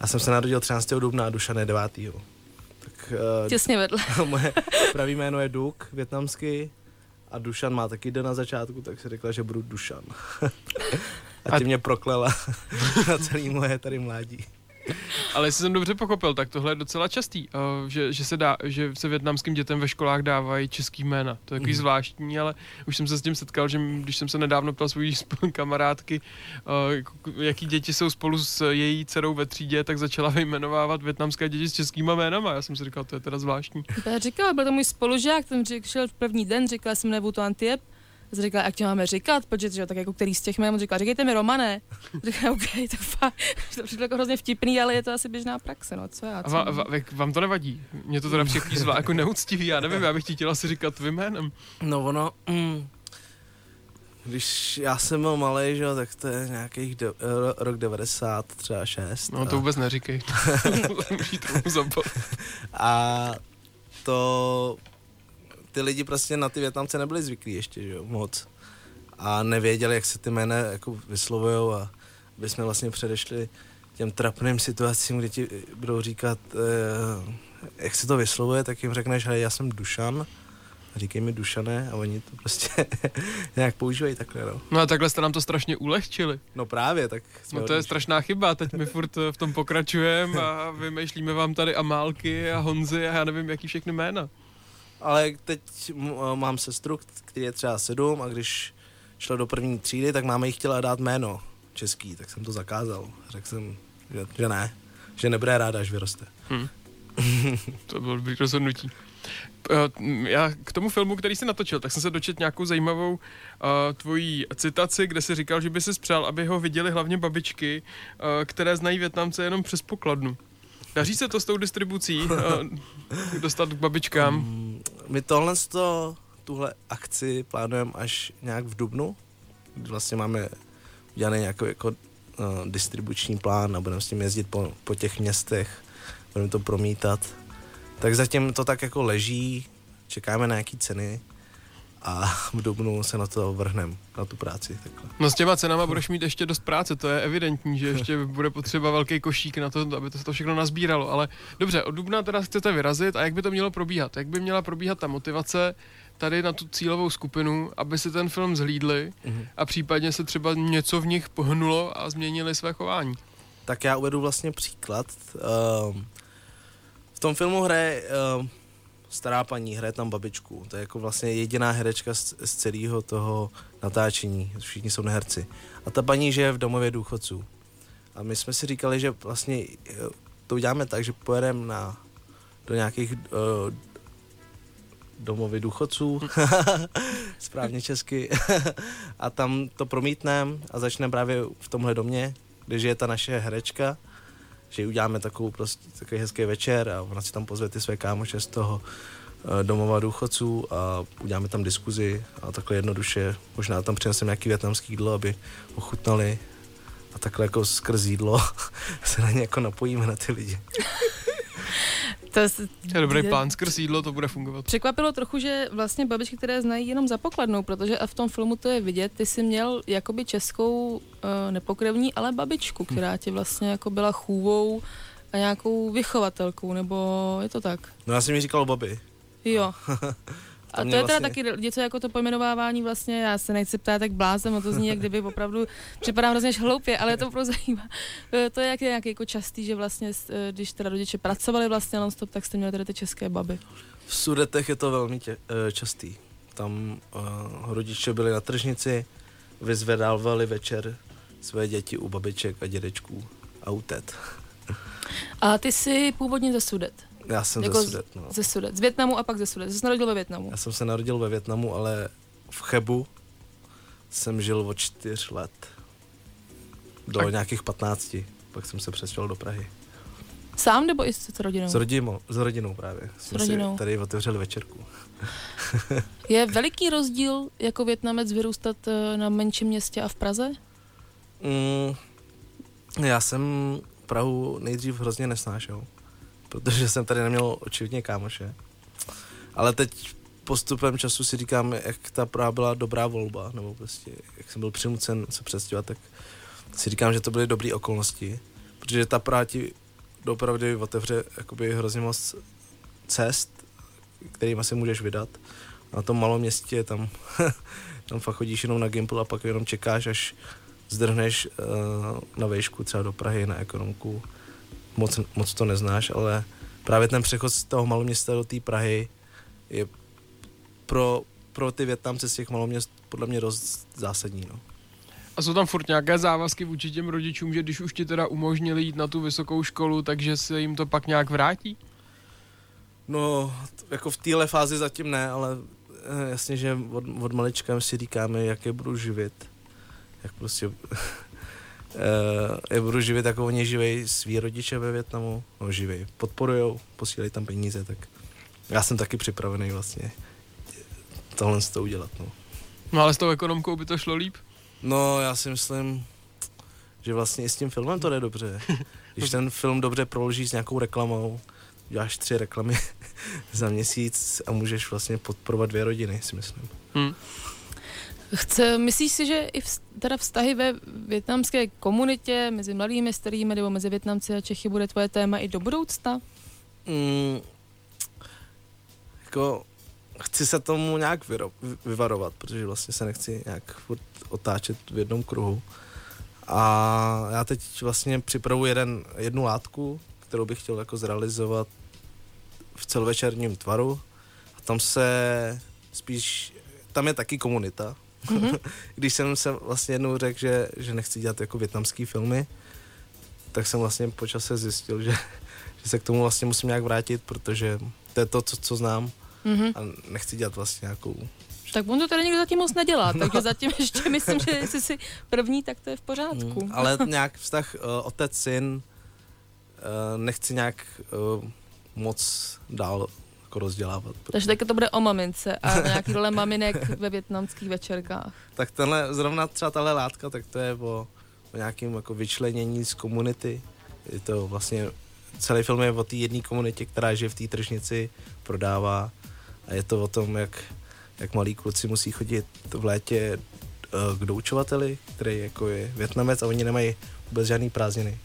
Já jsem se narodil 13. dubna a Dušan je 9. Tak uh, těsně vedle. moje pravý jméno je Duk, větnamský, a Dušan má taky den na začátku, tak si řekla, že budu Dušan. a ty mě proklela na celý moje tady mládí. Ale jestli jsem dobře pochopil, tak tohle je docela častý, uh, že, že, se dá, že se větnamským dětem ve školách dávají český jména. To je takový Mhm. zvláštní, ale už jsem se s tím setkal, že když jsem se nedávno ptal svojí kamarádky, uh, jaký děti jsou spolu s její dcerou ve třídě, tak začala vyjmenovávat větnamské děti s českýma jménama. Já jsem si říkal, to je teda zvláštní. To já říkal, byl to můj spolužák, ten řek- šel v první den, říkal jsem nebudu to Antiep. A jsem říkala, jak tě máme říkat, protože že, jo, tak jako který z těch jmen, on říkal, říkejte mi Romané. Říkal, OK, tak fakt, to přišlo jako hrozně vtipný, ale je to asi běžná praxe, no co já. A Co va, va, va, vám to nevadí? Mně to teda přijde zvlášť jako neúctivý, já nevím, já bych ti chtěla si říkat tvým jménem. No ono, mm, když já jsem byl malý, že jo, tak to je nějakých de, ro, rok 90, třeba 6. No to a, vůbec neříkej. Zabavit. a to ty lidi prostě na ty Větnamce nebyli zvyklí ještě, že jo, moc. A nevěděli, jak se ty jména jako vyslovujou a aby jsme vlastně předešli těm trapným situacím, kdy ti budou říkat, eh, jak se to vyslovuje, tak jim řekneš, hej, já jsem Dušan, říkej mi Dušané a oni to prostě nějak používají takhle, no. No a takhle jste nám to strašně ulehčili. No právě, tak No to je strašná chyba, teď my furt eh, v tom pokračujeme a vymýšlíme vám tady Amálky a Honzy a já nevím, jaký všechny jména. Ale teď eh, mám sestru, který je třeba sedm a když šla do první třídy, tak máma jí chtěla dát jméno český, tak jsem to zakázal. Řekl jsem, že, že ne, že nebude ráda, až vyroste. To bylo dobrý rozhodnutí. Eh, Já k tomu filmu, který jsi natočil, tak jsem se dočet nějakou zajímavou uh, tvojí citaci, kde jsi říkal, že by si přál, aby ho viděli hlavně babičky, uh, které znají Větnamce jenom přes pokladnu. Daří se to s tou distribucí uh, dostat k babičkám? Mm, My tohle to, tuhle akci plánujeme až nějak v Dubnu. kdy Vlastně máme udělaný nějaký jako uh, distribuční plán a budeme s tím jezdit po, po těch městech, budeme to promítat. Tak zatím to tak jako leží, čekáme na nějaký ceny a v Dubnu se na to vrhneme, na tu práci. Takhle. No s těma cenama budeš mít ještě dost práce, to je evidentní, že ještě bude potřeba velký košík na to, aby to, to všechno nazbíralo, ale dobře, od dubna teda chcete vyrazit a jak by to mělo probíhat? Jak by měla probíhat ta motivace tady na tu cílovou skupinu, aby si ten film zhlídli Mhm. a případně se třeba něco v nich pohnulo a změnili své chování? Tak já uvedu vlastně příklad. Um, v tom filmu hraje um, stará paní, hraje tam babičku. To je jako vlastně jediná herečka z, z celého toho natáčení. Všichni jsou neherci. A ta paní žije v domově důchodců. A my jsme si říkali, že vlastně eh, to uděláme tak, že pojedeme na, do nějakých uh, domovy důchodců, správně česky, a tam to promítneme a začneme právě v tomhle domě kde je ta naše herečka, že uděláme takovou prostě, takový hezký večer a ona si tam pozve ty své kámoše z toho uh, domova důchodců a uděláme tam diskuzi a takhle jednoduše, možná tam přineseme nějaký větnamský jídlo, aby ochutnali a takhle jako skrz jídlo se na ně jako napojíme na ty lidi. To je, je dobrý plán, skrz jídlo to bude fungovat. Překvapilo trochu, že vlastně babičky, které znají jenom za pokladnou, protože a v tom filmu to je vidět, ty jsi měl jakoby českou uh, nepokrevní, ale babičku, která ti vlastně jako byla chůvou a nějakou vychovatelkou, nebo je to tak? No já jsem mi říkal babi. Jo. A to je teda vlastně... taky něco jako to pojmenovávání vlastně, já se nechci ptát tak blázem, no to zní, jak kdyby opravdu připadám hrozně hloupě, ale je to opravdu zajímá. E, to je jak, jak jako častý, že vlastně, e, když teda rodiče pracovali vlastně non-stop, tak jste měli tady ty české baby. V Sudetech je to velmi tě, e, častý. Tam uh, rodiče byli na tržnici, vyzvedávali večer své děti u babiček a dědečků a u tet. A ty jsi původně ze Sudet? Já jsem jako ze Sudet, no. Ze Sudet. Z Větnamu a pak ze Sudet. Jsi se narodil ve Větnamu. Já jsem se narodil ve Větnamu, ale v Chebu jsem žil od čtyř let. Do a... nějakých patnácti. Pak jsem se přestěhoval do Prahy. Sám nebo i s rodinou? S rodinou, s rodinou právě. S Jsme rodinou. Si tady otevřeli večerku. Je veliký rozdíl jako Větnamec vyrůstat eh, na menším městě a v Praze? Mm, já jsem Prahu nejdřív hrozně nesnášel protože jsem tady neměl očividně kámoše. Ale teď postupem času si říkám, jak ta Praha byla dobrá volba, nebo prostě jak jsem byl přinucen se přestěhovat, tak si říkám, že to byly dobré okolnosti, protože ta Praha ti opravdu otevře jakoby hrozně moc cest, kterým asi můžeš vydat. Na tom malom městě tam, tam fakt chodíš jenom na Gimple a pak jenom čekáš, až zdrhneš uh, na vejšku třeba do Prahy na ekonomku moc, moc to neznáš, ale právě ten přechod z toho maloměsta do té Prahy je pro, pro ty Větnamce z těch maloměst podle mě dost zásadní. No. A jsou tam furt nějaké závazky vůči těm rodičům, že když už ti teda umožnili jít na tu vysokou školu, takže se jim to pak nějak vrátí? No, jako v téhle fázi zatím ne, ale eh, jasně, že od, od malička si říkáme, jak je budu živit. Jak prostě je budu živit jako oni živí svý rodiče ve Větnamu, no živí, podporujou, posílají tam peníze, tak já jsem taky připravený vlastně tohle to udělat, no. No ale s tou ekonomkou by to šlo líp? No já si myslím, že vlastně i s tím filmem to jde dobře. Když ten film dobře proloží s nějakou reklamou, děláš tři reklamy za měsíc a můžeš vlastně podporovat dvě rodiny, si myslím. Hmm. Chce, myslíš si, že i teda vztahy ve větnamské komunitě mezi mladými, starými nebo mezi Větnamci a Čechy bude tvoje téma i do budoucna? Mm, jako chci se tomu nějak vyro, vyvarovat, protože vlastně se nechci nějak otáčet v jednom kruhu. A já teď vlastně připravuji jeden, jednu látku, kterou bych chtěl jako zrealizovat v celovečerním tvaru. A tam se spíš, tam je taky komunita, Mm-hmm. Když jsem se vlastně jednou řekl, že, že nechci dělat jako větnamský filmy, tak jsem vlastně po čase zjistil, že, že se k tomu vlastně musím nějak vrátit, protože to je to, co, co znám mm-hmm. a nechci dělat vlastně nějakou tak on to tady nikdo zatím moc nedělá, no. takže zatím ještě myslím, že jestli jsi první, tak to je v pořádku. Mm, ale nějak vztah uh, otec-syn uh, nechci nějak uh, moc dál jako rozdělávat. Protože... Takže teďka to bude o mamince a nějaký role maminek ve větnamských večerkách. Tak tenhle, zrovna třeba tahle látka, tak to je o, o nějakém jako vyčlenění z komunity. Je to vlastně, celý film je o té jedné komunitě, která žije v té tržnici, prodává a je to o tom, jak, jak malí kluci musí chodit v létě eh, k doučovateli, který jako je větnamec a oni nemají vůbec žádný prázdniny.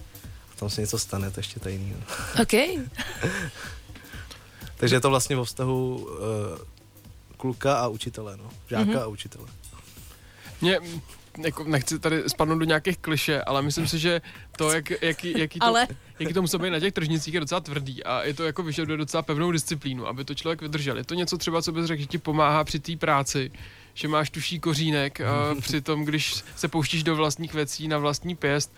A tam se něco stane, to ještě tajný. OK. Takže je to vlastně o vztahu uh, kluka a učitele, no. Žáka mm-hmm. a učitele. Mě, jako nechci tady spadnout do nějakých kliše, ale myslím si, že to, jak, jaký, jaký, to, ale... jaký to musí být na těch tržnicích, je docela tvrdý a je to jako vyžaduje docela pevnou disciplínu, aby to člověk vydržel. Je to něco třeba, co bys řekl, že ti pomáhá při té práci, že máš tuší kořínek a při tom, když se pouštíš do vlastních věcí na vlastní pěst.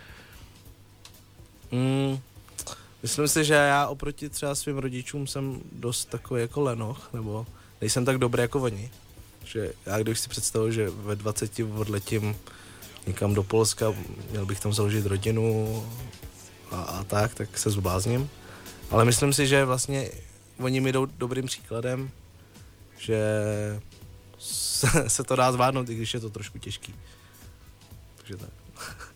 Mm, Myslím si, že já oproti třeba svým rodičům jsem dost takový jako lenoch, nebo nejsem tak dobrý jako oni. Že já když si představuji, že ve 20 odletím někam do Polska, měl bych tam založit rodinu a, a tak, tak se zblázním. Ale myslím si, že vlastně oni mi jdou dobrým příkladem, že se, se to dá zvládnout, i když je to trošku těžký. Takže tak.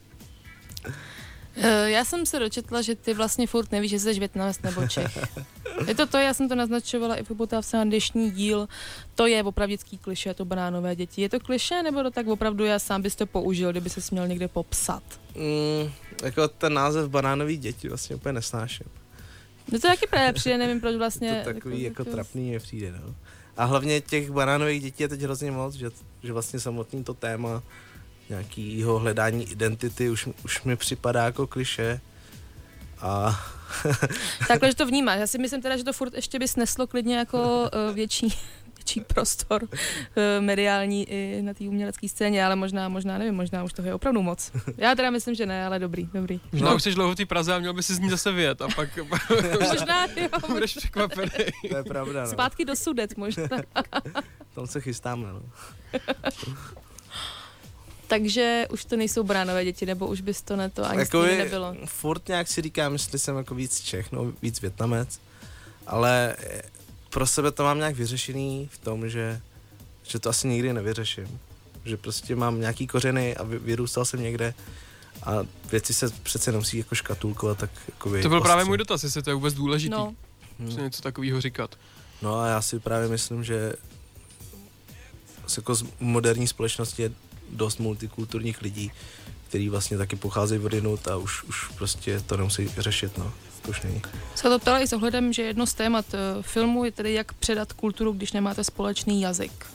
Eh, já jsem se dočetla, že ty vlastně furt nevíš, že jsi Větnamec nebo Čech. Je to to, já jsem to naznačovala i v upotávce na dnešní díl. To je opravdický kliše, to banánové děti. Je to kliše, nebo to tak opravdu já sám bys to použil, kdyby se měl někde popsat? Mm, jako ten název banánový děti vlastně úplně nesnáším. No to taky právě přijde, nevím proč vlastně. To takový jako, jako trapný mi přijde, no. A hlavně těch banánových dětí je teď hrozně moc, že, že vlastně samotný to téma nějakýho hledání identity už, už mi připadá jako kliše. A... Takhle, že to vnímáš. Já si myslím teda, že to furt ještě by sneslo klidně jako uh, větší, větší prostor uh, mediální i na té umělecké scéně, ale možná, možná nevím, možná už toho je opravdu moc. Já teda myslím, že ne, ale dobrý, dobrý. Možná no. už jsi dlouho v té Praze a měl by si z ní zase vyjet a pak možná, jo. budeš překvapený. To je pravda, no. Zpátky do sudet možná. Tam se chystáme, no. Takže už to nejsou bránové děti, nebo už bys to ne to ani jako nebylo. Furt nějak si říkám, jestli jsem jako víc Čech, no víc Větnamec, ale pro sebe to mám nějak vyřešený v tom, že, že to asi nikdy nevyřeším. Že prostě mám nějaký kořeny a vyrůstal jsem někde a věci se přece nemusí jako škatulkovat, tak jako To byl právě můj dotaz, jestli to je vůbec důležitý. No. Hmm. něco takového říkat. No a já si právě myslím, že jako z moderní společnosti je dost multikulturních lidí, který vlastně taky pocházejí od jinut a už, už prostě to nemusí řešit, no. To už není. Se to ptala i s ohledem, že jedno z témat eh, filmu je tedy, jak předat kulturu, když nemáte společný jazyk.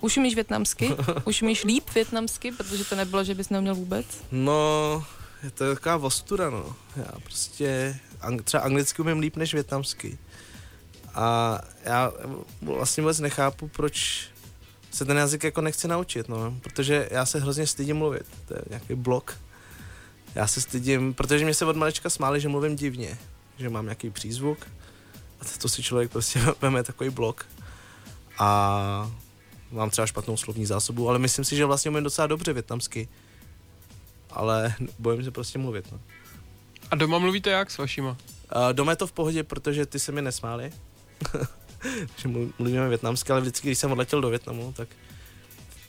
Už umíš větnamsky? Už umíš líp větnamsky, protože to nebylo, že bys neuměl vůbec? No, je to taková vostuda, no. Já prostě ang- třeba anglicky umím líp než větnamsky. A já vlastně vůbec nechápu, proč se ten jazyk jako nechci naučit, no, protože já se hrozně stydím mluvit, to je nějaký blok. Já se stydím, protože mě se od malička smáli, že mluvím divně, že mám nějaký přízvuk a to si člověk prostě veme takový blok a mám třeba špatnou slovní zásobu, ale myslím si, že vlastně umím docela dobře větnamsky, ale bojím se prostě mluvit, no. A doma mluvíte jak s vašima? Uh, doma je to v pohodě, protože ty se mi nesmáli. že mluvíme větnamsky, ale vždycky, když jsem odletěl do Větnamu, tak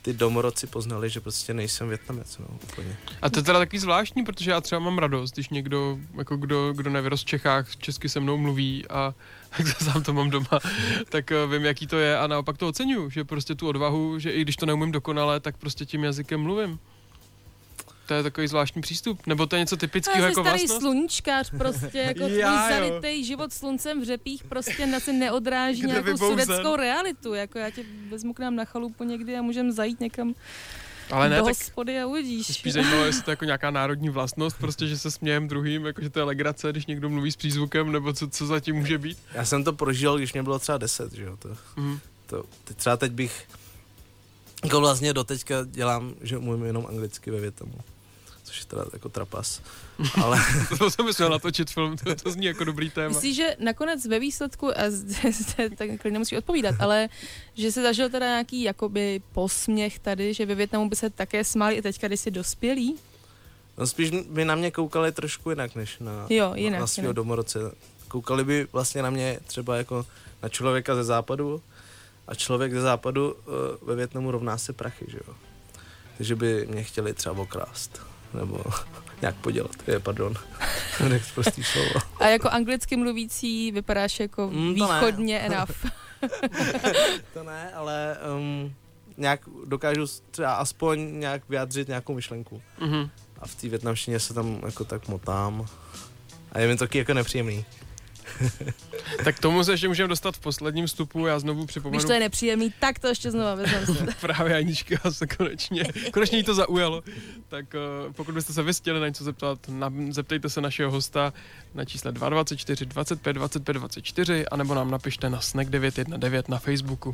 ty domorodci poznali, že prostě nejsem Větnamec, no, úplně. A to je teda taky zvláštní, protože já třeba mám radost, když někdo, jako kdo, kdo nevyrost v Čechách, česky se mnou mluví a tak sám to mám doma, tak uh, vím, jaký to je a naopak to oceňuju, že prostě tu odvahu, že i když to neumím dokonale, tak prostě tím jazykem mluvím. To je takový zvláštní přístup. Nebo to je něco typického jako starý vlastnost? sluníčkář prostě, jako tvůj zalitej život sluncem v řepích prostě na se neodráží Kde nějakou sudeckou realitu. Jako já tě vezmu k nám na chalupu někdy a můžeme zajít někam ale ne, do hospody a uvidíš. Spíš zajímalo, jestli to je jako nějaká národní vlastnost, prostě, že se smějem druhým, jako že to je legrace, když někdo mluví s přízvukem, nebo co, co zatím může být? Já jsem to prožil, když mě bylo třeba 10, že jo, to, mm. to, teď třeba teď bych jako vlastně doteďka dělám, že umím jenom anglicky ve Větnamu což je teda jako trapas. Ale... to jsem myslel natočit film, to, to zní jako dobrý téma. Myslíš, že nakonec ve výsledku, a tak nemusí odpovídat, ale že se zažil teda nějaký jakoby posměch tady, že ve Větnamu by se také smáli i teďka, když jsi dospělý? No spíš by na mě koukali trošku jinak, než na, jo, jinak, na, na svého domorodce. Koukali by vlastně na mě třeba jako na člověka ze západu a člověk ze západu uh, ve Větnamu rovná se prachy, že jo. Takže by mě chtěli třeba okrást nebo nějak podělat. Je, pardon, nech prostý slovo. A jako anglicky mluvící vypadáš jako mm, východně ne. enough. to ne, ale um, nějak dokážu třeba aspoň nějak vyjádřit nějakou myšlenku. Mm-hmm. A v té větnamštině se tam jako tak motám. A je mi to taky jako nepříjemný. Tak tomu se ještě můžeme dostat v posledním vstupu, já znovu připomenu. Když to je nepříjemný, tak to ještě znovu vezmeme Právě Anička se konečně, konečně jí to zaujalo. Tak uh, pokud byste se vy chtěli na něco zeptat, na, zeptejte se našeho hosta na čísle 224 25 25 24 anebo nám napište na snack 919 na Facebooku.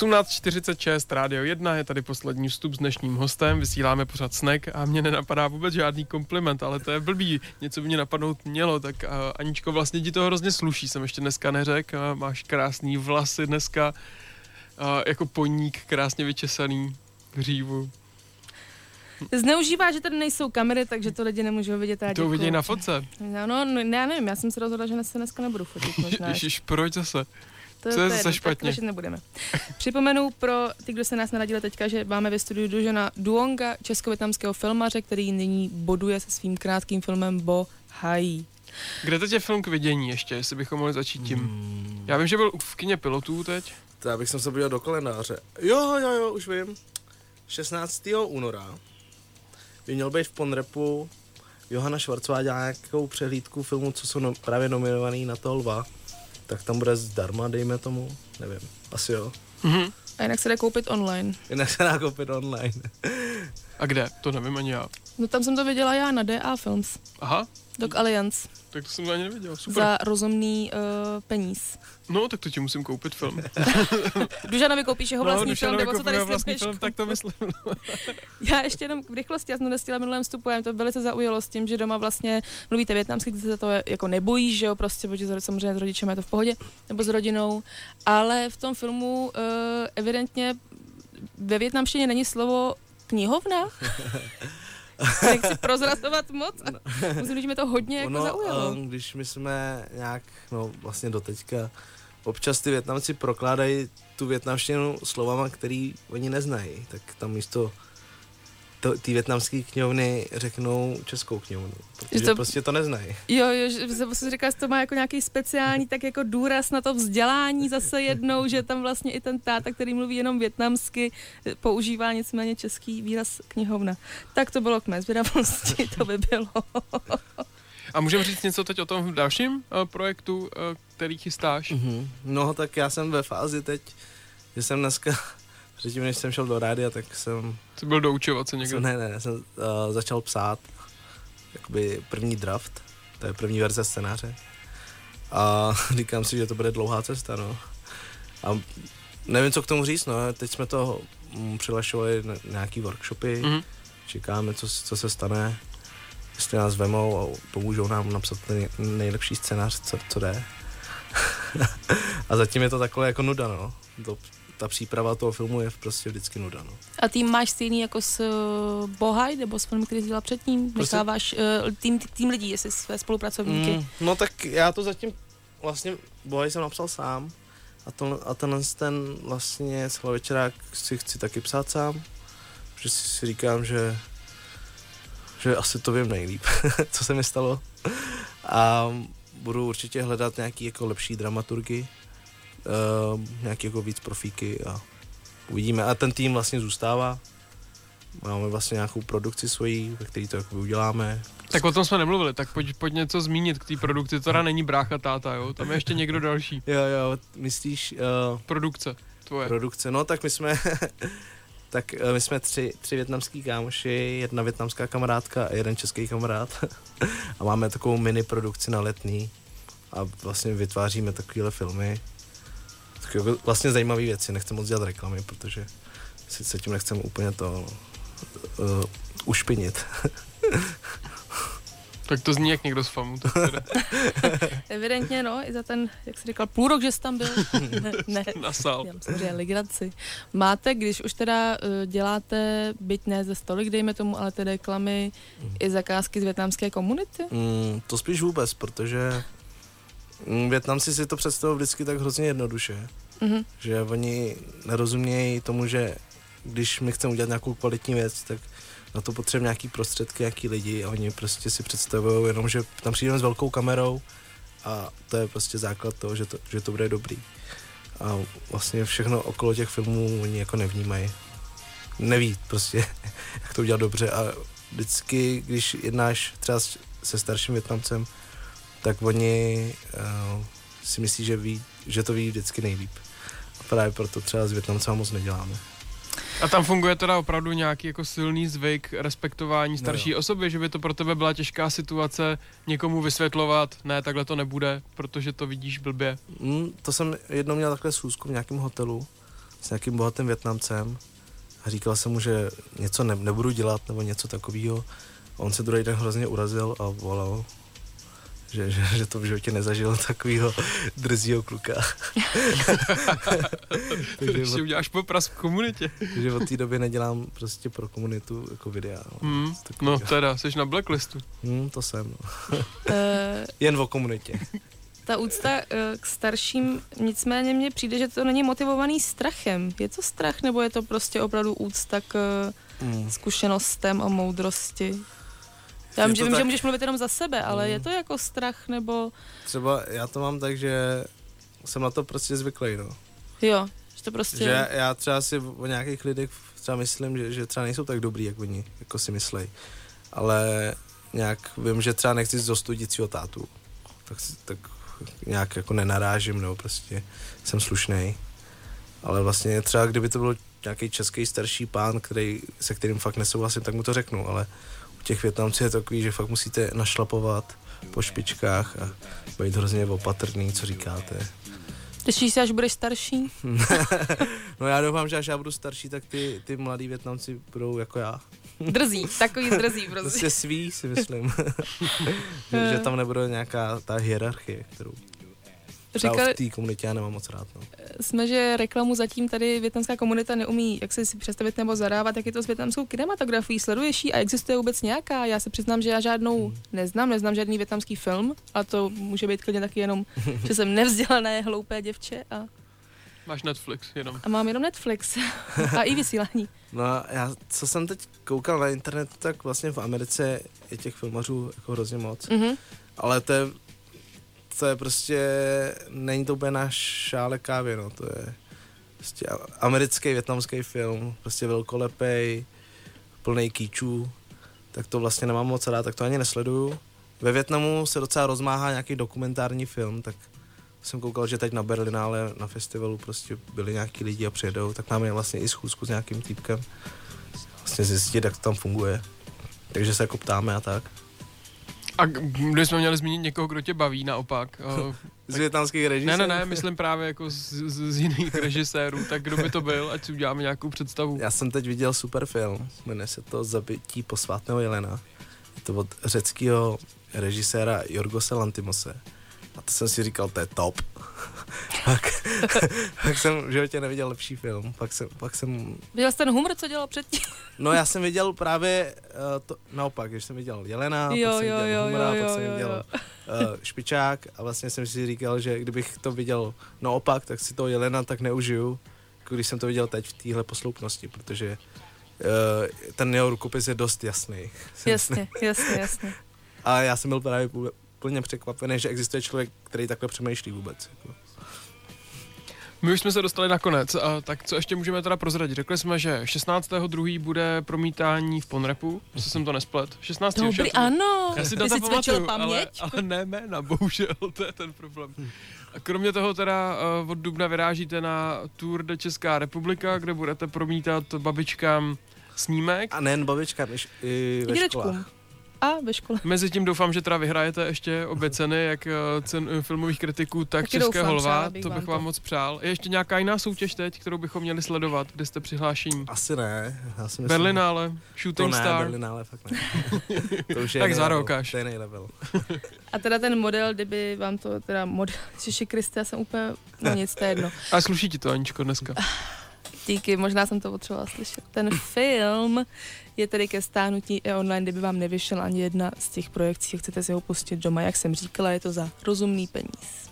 Osmnáct čtyřicet Radio 1 je tady poslední vstup s dnešním hostem, vysíláme pořád snek a mě nenapadá vůbec žádný kompliment, ale to je blbý, něco by mě napadnout mělo, tak uh, Aničko, vlastně ti to hrozně sluší, jsem ještě dneska neřekl, uh, máš krásný vlasy dneska, uh, jako poník krásně vyčesaný v hřívu. Zneužívá, že tady nejsou kamery, takže to lidi nemůžou vidět. To uvidí na fotce. No, no, no, já nevím, já jsem se rozhodla, že se dneska nebudu fotit možná. Ježiš, proč zase? To, Co je zase špatně? Tak nebudeme. Připomenu pro ty, kdo se nás naradili teďka, že máme ve studiu Dužana Duonga, česko-větnamského filmaře, který nyní boduje se svým krátkým filmem Bo Hai. Kde teď je film k vidění ještě, jestli bychom mohli začít tím? Hmm. Já vím, že byl v kině pilotů teď. To já bych se podíval do kalendáře. Jo, jo, jo, už vím. 16. února by měl být v Ponrepu. Johana Švarcová dělá nějakou přehlídku filmu, co jsou no, právě nominovaný na to lva. Tak tam bude zdarma, dejme tomu. Nevím, asi jo. Mm-hmm. A jinak se dá koupit online. Jinak se dá koupit online. A kde? To nevím ani já. No tam jsem to viděla já na DA Films. Aha. Dog Alliance. Tak to jsem ani neviděl, super. Za rozumný uh, peníz. No, tak to ti musím koupit film. Dužanovi koupíš jeho no, vlastní no, film, nebo co tady vlastní film, tak to myslím. já ještě jenom v rychlosti, já jsem nestihla minulém vstupu, to velice zaujalo s tím, že doma vlastně mluvíte větnamsky, ty se to jako nebojíš, že jo, prostě, protože samozřejmě s rodičem je to v pohodě, nebo s rodinou, ale v tom filmu uh, evidentně ve větnamštině není slovo knihovna. Nechci prozrazovat moc. No. Musím, že mi to hodně jako ono, zaujalo. Když my jsme nějak, no vlastně doteďka, občas ty Větnamci prokládají tu větnamštinu slovama, který oni neznají, tak tam místo ty větnamské knihovny řeknou českou knihovnu, protože to, prostě to neznají. Jo, jo, že se prostě říká, že to má jako nějaký speciální tak jako důraz na to vzdělání zase jednou, že tam vlastně i ten táta, který mluví jenom větnamsky, používá nicméně český výraz knihovna. Tak to bylo k mé zvědavosti, to by bylo. A můžeme říct něco teď o tom dalším uh, projektu, uh, který chystáš? Mm-hmm. No tak já jsem ve fázi teď, že jsem dneska předtím, než jsem šel do rádia, tak jsem... Jsi byl doučovat se někde? Jsem, ne, ne, jsem uh, začal psát jakoby první draft, to je první verze scénáře. A říkám si, že to bude dlouhá cesta, no. A nevím, co k tomu říct, no. Teď jsme to mm, přilašovali na nějaký workshopy, mm-hmm. čekáme, co, co se stane, jestli nás vemou a pomůžou nám napsat ten nejlepší scénář, co, co jde. a zatím je to takové jako nuda, no. To ta příprava toho filmu je prostě vždycky nuda. No. A tým máš stejný jako s uh, Bohaj, nebo s filmy, který jsi dělal předtím? Prostě... Necháváš uh, tým, tým lidí, jestli své spolupracovníky? Mm, no tak já to zatím vlastně Bohaj jsem napsal sám a, to, a tenhle ten vlastně večerák si chci taky psát sám, protože si, si říkám, že že asi to vím nejlíp, co se mi stalo. A budu určitě hledat nějaký jako lepší dramaturgy, uh, nějaký jako víc profíky a uvidíme. A ten tým vlastně zůstává. Máme vlastně nějakou produkci svojí, ve který to jako uděláme. Tak o tom jsme nemluvili, tak pojď, pojď něco zmínit k té produkci. To teda není brácha táta, jo? Tam je ještě někdo další. jo, jo, myslíš... Uh, produkce tvoje. Produkce, no tak my jsme... tak uh, my jsme tři, tři větnamský kámoši, jedna větnamská kamarádka a jeden český kamarád. a máme takovou mini produkci na letný a vlastně vytváříme takovéhle filmy jako vlastně zajímavé věci, nechci moc dělat reklamy, protože si se tím nechcem úplně to uh, ušpinit. Tak to zní jak někdo z FAMu. Evidentně, no, i za ten, jak jsi říkal, půl rok, že jsi tam byl. ne, ne. Nasal. Já legraci. Máte, když už teda uh, děláte, byť ne ze stolik, dejme tomu, ale ty reklamy, mm. i zakázky z větnamské komunity? Mm, to spíš vůbec, protože Větnamci si to představují vždycky tak hrozně jednoduše, mm-hmm. že oni nerozumějí tomu, že když my chceme udělat nějakou kvalitní věc, tak na to potřebujeme nějaký prostředky, nějaký lidi a oni prostě si představují jenom, že tam přijdeme s velkou kamerou a to je prostě základ toho, že to, že to bude dobrý. A vlastně všechno okolo těch filmů oni jako nevnímají. Neví prostě, jak to udělat dobře a vždycky, když jednáš třeba se starším Větnamcem, tak oni uh, si myslí, že, ví, že to ví vždycky nejlíp. A právě proto třeba s Větnamcem moc neděláme. A tam funguje teda opravdu nějaký jako silný zvyk respektování starší no osoby, že by to pro tebe byla těžká situace někomu vysvětlovat, ne, takhle to nebude, protože to vidíš blbě. Mm, to jsem jednou měl takhle schůzku v nějakém hotelu s nějakým bohatým Větnamcem a říkal jsem mu, že něco ne, nebudu dělat nebo něco takového. On se druhý den hrozně urazil a volal že, že, že to v životě nezažil takového drzího kluka. takže od, uděláš popras v komunitě. takže od té doby nedělám prostě pro komunitu jako videa. No, mm, no teda, jsi na blacklistu. Mm, to jsem. No. Jen o komunitě. Ta úcta eh, k starším, nicméně mně přijde, že to není motivovaný strachem. Je to strach, nebo je to prostě opravdu úcta k mm. zkušenostem a moudrosti? Já vím, že, vím tak... že můžeš mluvit jenom za sebe, ale mm. je to jako strach nebo... Třeba já to mám tak, že jsem na to prostě zvyklý, no. Jo, že to prostě... Že já třeba si o nějakých lidech třeba myslím, že, že třeba nejsou tak dobrý, jak oni jako si myslej. Ale nějak vím, že třeba nechci zostudit svého tátu. Tak, tak nějak jako nenarážím, nebo prostě jsem slušný. Ale vlastně třeba kdyby to byl nějaký český starší pán, který, se kterým fakt nesouhlasím, tak mu to řeknu, ale u těch Větnamců je takový, že fakt musíte našlapovat po špičkách a být hrozně opatrný, co říkáte. Těšíš se, až budeš starší? no já doufám, že až já budu starší, tak ty, ty mladí Větnamci budou jako já. Drzí, takový drzí prostě. Prostě svý si myslím. že, že tam nebude nějaká ta hierarchie, kterou Říkali, v té komunitě já nemám moc rád. No. Jsme, že reklamu zatím tady větnamská komunita neumí, jak se si představit nebo zadávat, jak je to s větnamskou kinematografií. Sleduješ ji a existuje vůbec nějaká? Já se přiznám, že já žádnou hmm. neznám, neznám žádný větnamský film a to může být klidně taky jenom, že jsem nevzdělané, hloupé děvče a Máš Netflix jenom. A mám jenom Netflix a i vysílání. No a já, co jsem teď koukal na internetu, tak vlastně v Americe je těch filmařů jako hrozně moc. Mm-hmm. Ale to je to je prostě, není to úplně náš šále kávy, no, to je prostě americký, větnamský film, prostě velkolepej, plný kýčů, tak to vlastně nemám moc rád, tak to ani nesleduju. Ve Větnamu se docela rozmáhá nějaký dokumentární film, tak jsem koukal, že teď na Berlinále na festivalu prostě byli nějaký lidi a přijedou, tak máme vlastně i schůzku s nějakým týpkem. Vlastně zjistit, jak to tam funguje. Takže se jako ptáme a tak. A když jsme měli zmínit někoho, kdo tě baví naopak. z větnamských režisérů? Ne, ne, ne, myslím právě jako z, z, z jiných režisérů, tak kdo by to byl, ať si uděláme nějakou představu. Já jsem teď viděl super film, jmenuje se to Zabití posvátného Jelena. Je to od řeckého režiséra Jorgose Lantimose. A to jsem si říkal, to je top. pak, pak jsem v životě neviděl lepší film. Pak jsem, pak jsem... Viděl jsi ten humor, co dělal předtím? no já jsem viděl právě uh, to, naopak, když jsem viděl Jelena, jo, pak jsem viděl jo, humora, jo, pak jsem viděl uh, Špičák a vlastně jsem si říkal, že kdybych to viděl naopak, tak si toho Jelena tak neužiju, jako když jsem to viděl teď v téhle posloupnosti, protože uh, ten jeho rukopis je dost jasný. Jasně, jasně, jasně. A já jsem byl právě plně překvapený, že existuje člověk, který takhle přemýšlí vůbec. Jako. My už jsme se dostali na konec, a tak co ještě můžeme teda prozradit? Řekli jsme, že 16.2. bude promítání v Ponrepu, jestli jsem to nesplet. 16. Dobrý, však, ano. Já si to pamatuju, ale, ale ne jména, bohužel, to je ten problém. A kromě toho teda uh, od Dubna vyrážíte na Tour de Česká republika, kde budete promítat babičkám snímek. A nejen babičkám, i ve školách a ve škole. Mezitím doufám, že teda vyhrajete ještě obě ceny, jak eh, cen eh, filmových kritiků, tak Taky Českého lva, to bych vám to. moc přál. Je ještě nějaká jiná soutěž teď, kterou bychom měli sledovat, kde jste přihlášení? Asi ne. Já si myslím, Berlinále, Shooting to ne, Star. Berlinále fakt ne. to už je tak za rok až. To je nejlevel. A teda ten model, kdyby vám to teda model, Ježiši Krista, já jsem úplně, no nic, to je jedno. A sluší ti to, Aničko, dneska. Díky, možná jsem to potřebovala slyšet. Ten film je tedy ke stáhnutí i online, kdyby vám nevyšel ani jedna z těch projekcí, chcete si ho pustit doma. Jak jsem říkala, je to za rozumný peníz.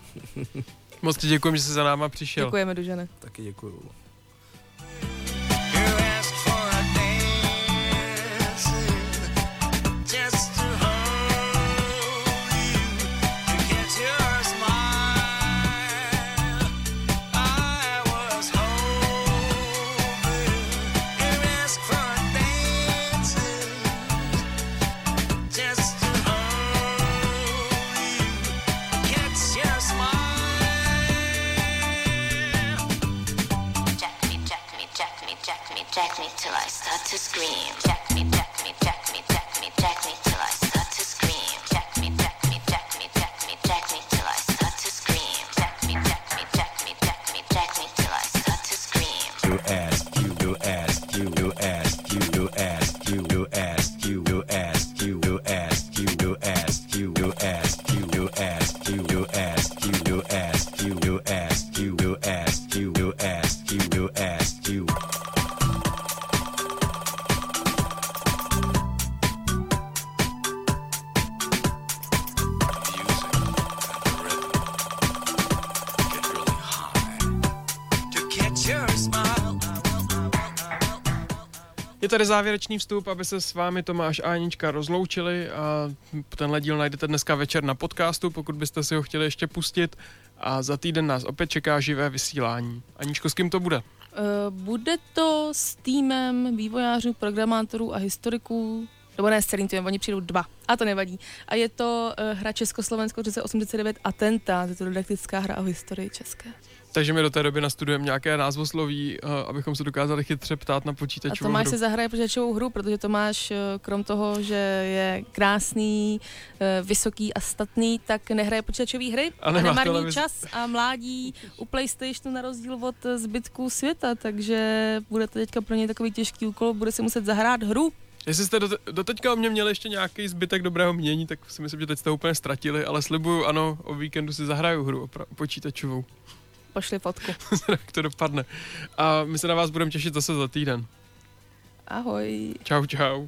Moc ti děkuji, že jsi za náma přišel. Děkujeme, Dužene. Taky děkuju. Je tady závěrečný vstup, aby se s vámi Tomáš a Anička rozloučili a tenhle díl najdete dneska večer na podcastu, pokud byste si ho chtěli ještě pustit a za týden nás opět čeká živé vysílání. Aničko, s kým to bude? Uh, bude to s týmem vývojářů, programátorů a historiků, nebo ne s celým týmem, oni přijdou dva, a to nevadí. A je to uh, hra Československo 1989 Atentát, je to didaktická hra o historii české. Takže my do té doby nastudujeme nějaké názvosloví, uh, abychom se dokázali chytře ptát na počítačovou A Tomáš hru. se zahraje počítačovou hru, protože Tomáš, uh, krom toho, že je krásný, uh, vysoký a statný, tak nehraje počítačové hry A nemá nemarní televizi. čas a mládí u PlayStationu na rozdíl od eh, zbytku světa, takže bude to teďka pro něj takový těžký úkol, bude si muset zahrát hru. Jestli jste do, do teďka o mě měli ještě nějaký zbytek dobrého mění, tak si myslím, že teď jste úplně ztratili, ale slibuju, ano, o víkendu si zahraju hru počítačovou. Pošli fotku. Jak to dopadne. A my se na vás budeme těšit zase za týden. Ahoj. Čau, čau.